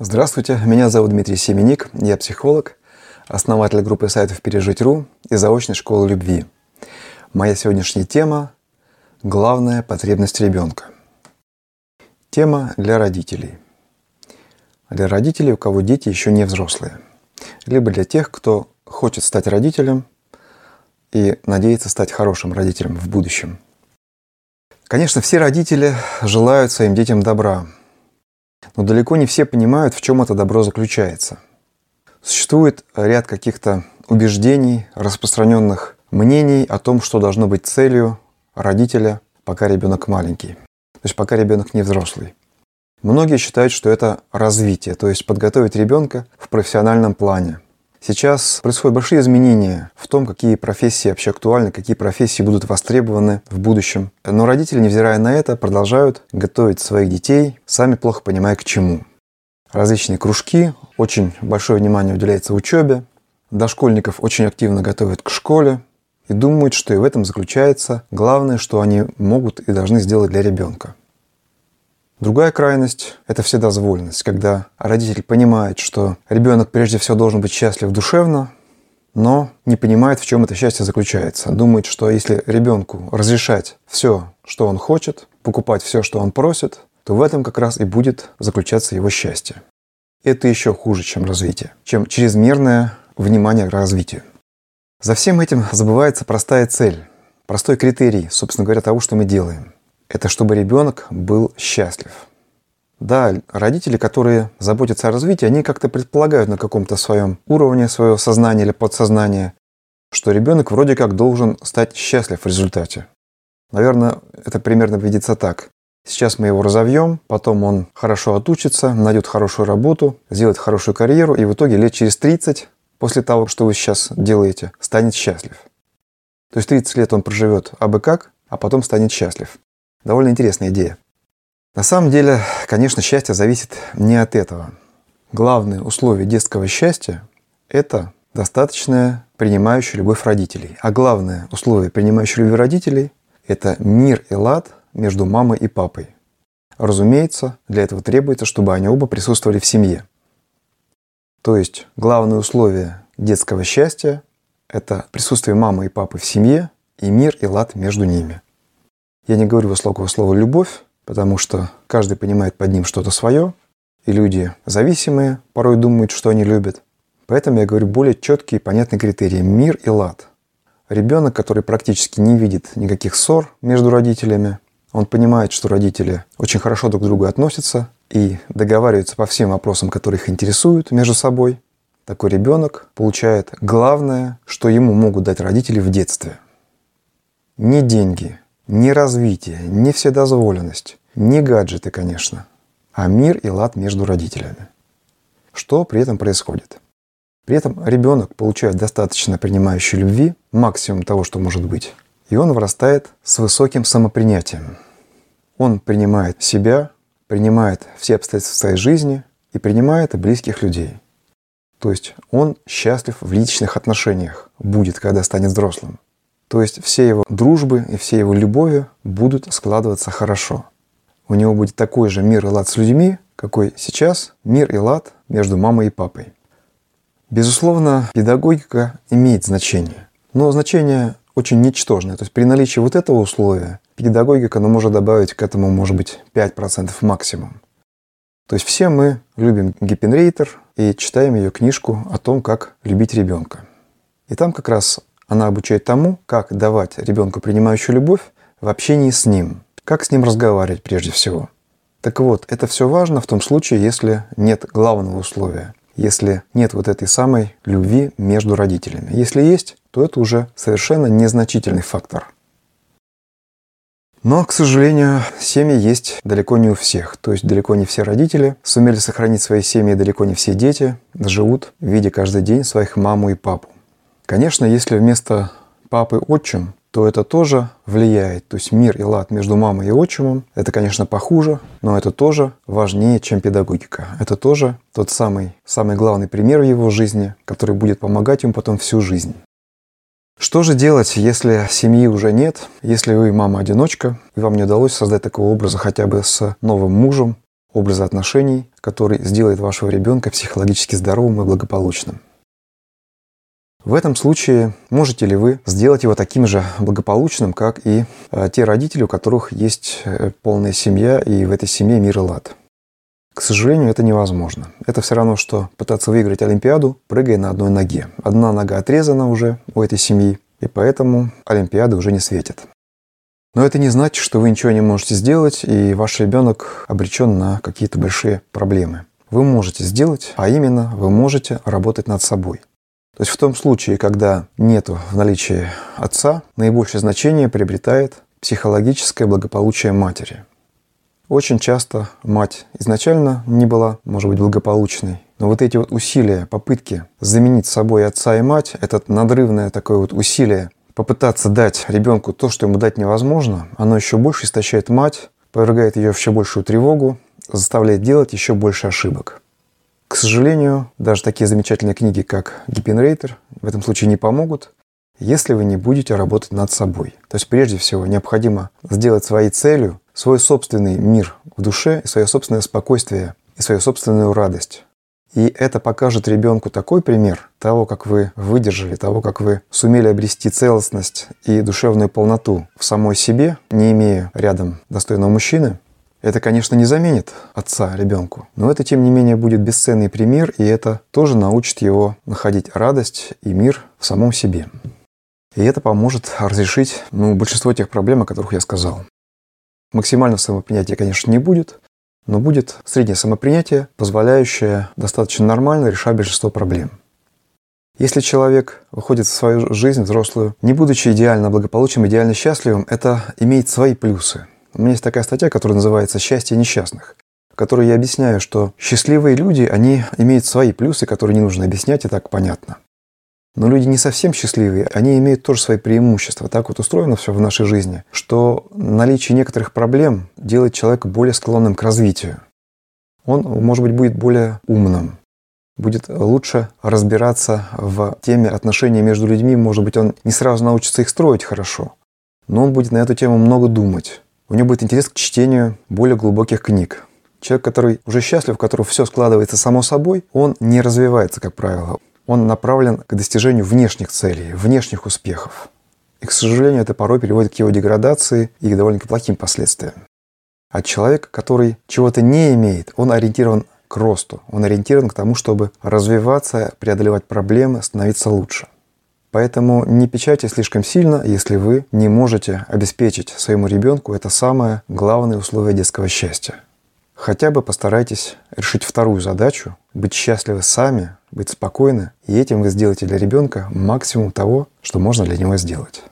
Здравствуйте, меня зовут Дмитрий Семеник, я психолог, основатель группы сайтов «Пережить.ру» и заочной школы любви. Моя сегодняшняя тема – главная потребность ребенка. Тема для родителей. Для родителей, у кого дети еще не взрослые. Либо для тех, кто хочет стать родителем и надеется стать хорошим родителем в будущем. Конечно, все родители желают своим детям добра, но далеко не все понимают, в чем это добро заключается. Существует ряд каких-то убеждений, распространенных мнений о том, что должно быть целью родителя, пока ребенок маленький, то есть пока ребенок не взрослый. Многие считают, что это развитие, то есть подготовить ребенка в профессиональном плане, Сейчас происходят большие изменения в том, какие профессии вообще актуальны, какие профессии будут востребованы в будущем. Но родители, невзирая на это, продолжают готовить своих детей, сами плохо понимая к чему. Различные кружки, очень большое внимание уделяется учебе, дошкольников очень активно готовят к школе и думают, что и в этом заключается главное, что они могут и должны сделать для ребенка. Другая крайность – это вседозволенность, когда родитель понимает, что ребенок прежде всего должен быть счастлив душевно, но не понимает, в чем это счастье заключается. Думает, что если ребенку разрешать все, что он хочет, покупать все, что он просит, то в этом как раз и будет заключаться его счастье. Это еще хуже, чем развитие, чем чрезмерное внимание к развитию. За всем этим забывается простая цель, простой критерий, собственно говоря, того, что мы делаем это чтобы ребенок был счастлив. Да, родители, которые заботятся о развитии, они как-то предполагают на каком-то своем уровне своего сознания или подсознания, что ребенок вроде как должен стать счастлив в результате. Наверное, это примерно видится так. Сейчас мы его разовьем, потом он хорошо отучится, найдет хорошую работу, сделает хорошую карьеру, и в итоге лет через 30, после того, что вы сейчас делаете, станет счастлив. То есть 30 лет он проживет абы как, а потом станет счастлив. Довольно интересная идея. На самом деле, конечно, счастье зависит не от этого. Главное условие детского счастья – это достаточная принимающая любовь родителей. А главное условие принимающей любви родителей – это мир и лад между мамой и папой. Разумеется, для этого требуется, чтобы они оба присутствовали в семье. То есть главное условие детского счастья – это присутствие мамы и папы в семье и мир и лад между ними. Я не говорю высокого слова «любовь», потому что каждый понимает под ним что-то свое, и люди зависимые порой думают, что они любят. Поэтому я говорю более четкие и понятные критерии – мир и лад. Ребенок, который практически не видит никаких ссор между родителями, он понимает, что родители очень хорошо друг к другу относятся и договариваются по всем вопросам, которые их интересуют между собой. Такой ребенок получает главное, что ему могут дать родители в детстве. Не деньги, не развитие, не вседозволенность, не гаджеты, конечно, а мир и лад между родителями. Что при этом происходит? При этом ребенок получает достаточно принимающей любви, максимум того, что может быть, и он вырастает с высоким самопринятием. Он принимает себя, принимает все обстоятельства своей жизни и принимает близких людей. То есть он счастлив в личных отношениях, будет, когда станет взрослым. То есть все его дружбы и все его любови будут складываться хорошо. У него будет такой же мир и лад с людьми, какой сейчас мир и лад между мамой и папой. Безусловно, педагогика имеет значение, но значение очень ничтожное. То есть при наличии вот этого условия педагогика ну, может добавить к этому, может быть, 5% максимум. То есть все мы любим Гиппенрейтер и читаем ее книжку о том, как любить ребенка. И там как раз она обучает тому, как давать ребенку принимающую любовь в общении с ним, как с ним разговаривать прежде всего. Так вот, это все важно в том случае, если нет главного условия, если нет вот этой самой любви между родителями. Если есть, то это уже совершенно незначительный фактор. Но, к сожалению, семьи есть далеко не у всех. То есть далеко не все родители сумели сохранить свои семьи, далеко не все дети живут, видя каждый день своих маму и папу. Конечно, если вместо папы отчим, то это тоже влияет. То есть мир и лад между мамой и отчимом, это, конечно, похуже, но это тоже важнее, чем педагогика. Это тоже тот самый, самый главный пример в его жизни, который будет помогать ему потом всю жизнь. Что же делать, если семьи уже нет, если вы мама-одиночка, и вам не удалось создать такого образа хотя бы с новым мужем, образа отношений, который сделает вашего ребенка психологически здоровым и благополучным. В этом случае можете ли вы сделать его таким же благополучным, как и э, те родители, у которых есть э, полная семья и в этой семье мир и лад? К сожалению, это невозможно. Это все равно, что пытаться выиграть Олимпиаду, прыгая на одной ноге. Одна нога отрезана уже у этой семьи, и поэтому Олимпиады уже не светит. Но это не значит, что вы ничего не можете сделать, и ваш ребенок обречен на какие-то большие проблемы. Вы можете сделать, а именно вы можете работать над собой – то есть в том случае, когда нет в наличии отца, наибольшее значение приобретает психологическое благополучие матери. Очень часто мать изначально не была, может быть, благополучной, но вот эти вот усилия, попытки заменить собой отца и мать, это надрывное такое вот усилие попытаться дать ребенку то, что ему дать невозможно, оно еще больше истощает мать, повергает ее в еще большую тревогу, заставляет делать еще больше ошибок. К сожалению, даже такие замечательные книги, как Гиппенрейтер, в этом случае не помогут, если вы не будете работать над собой. То есть прежде всего необходимо сделать своей целью свой собственный мир в душе, и свое собственное спокойствие и свою собственную радость. И это покажет ребенку такой пример того, как вы выдержали, того, как вы сумели обрести целостность и душевную полноту в самой себе, не имея рядом достойного мужчины, это, конечно, не заменит отца ребенку, но это, тем не менее, будет бесценный пример, и это тоже научит его находить радость и мир в самом себе. И это поможет разрешить ну, большинство тех проблем, о которых я сказал. Максимального самопринятия, конечно, не будет, но будет среднее самопринятие, позволяющее достаточно нормально решать большинство проблем. Если человек выходит в свою жизнь взрослую, не будучи идеально благополучным, идеально счастливым, это имеет свои плюсы – у меня есть такая статья, которая называется «Счастье несчастных», в которой я объясняю, что счастливые люди, они имеют свои плюсы, которые не нужно объяснять, и так понятно. Но люди не совсем счастливые, они имеют тоже свои преимущества. Так вот устроено все в нашей жизни, что наличие некоторых проблем делает человека более склонным к развитию. Он, может быть, будет более умным, будет лучше разбираться в теме отношений между людьми. Может быть, он не сразу научится их строить хорошо, но он будет на эту тему много думать у него будет интерес к чтению более глубоких книг. Человек, который уже счастлив, у которого все складывается само собой, он не развивается, как правило. Он направлен к достижению внешних целей, внешних успехов. И, к сожалению, это порой приводит к его деградации и к довольно плохим последствиям. А человек, который чего-то не имеет, он ориентирован к росту, он ориентирован к тому, чтобы развиваться, преодолевать проблемы, становиться лучше. Поэтому не печайте слишком сильно, если вы не можете обеспечить своему ребенку это самое главное условие детского счастья. Хотя бы постарайтесь решить вторую задачу, быть счастливы сами, быть спокойны, и этим вы сделаете для ребенка максимум того, что можно для него сделать.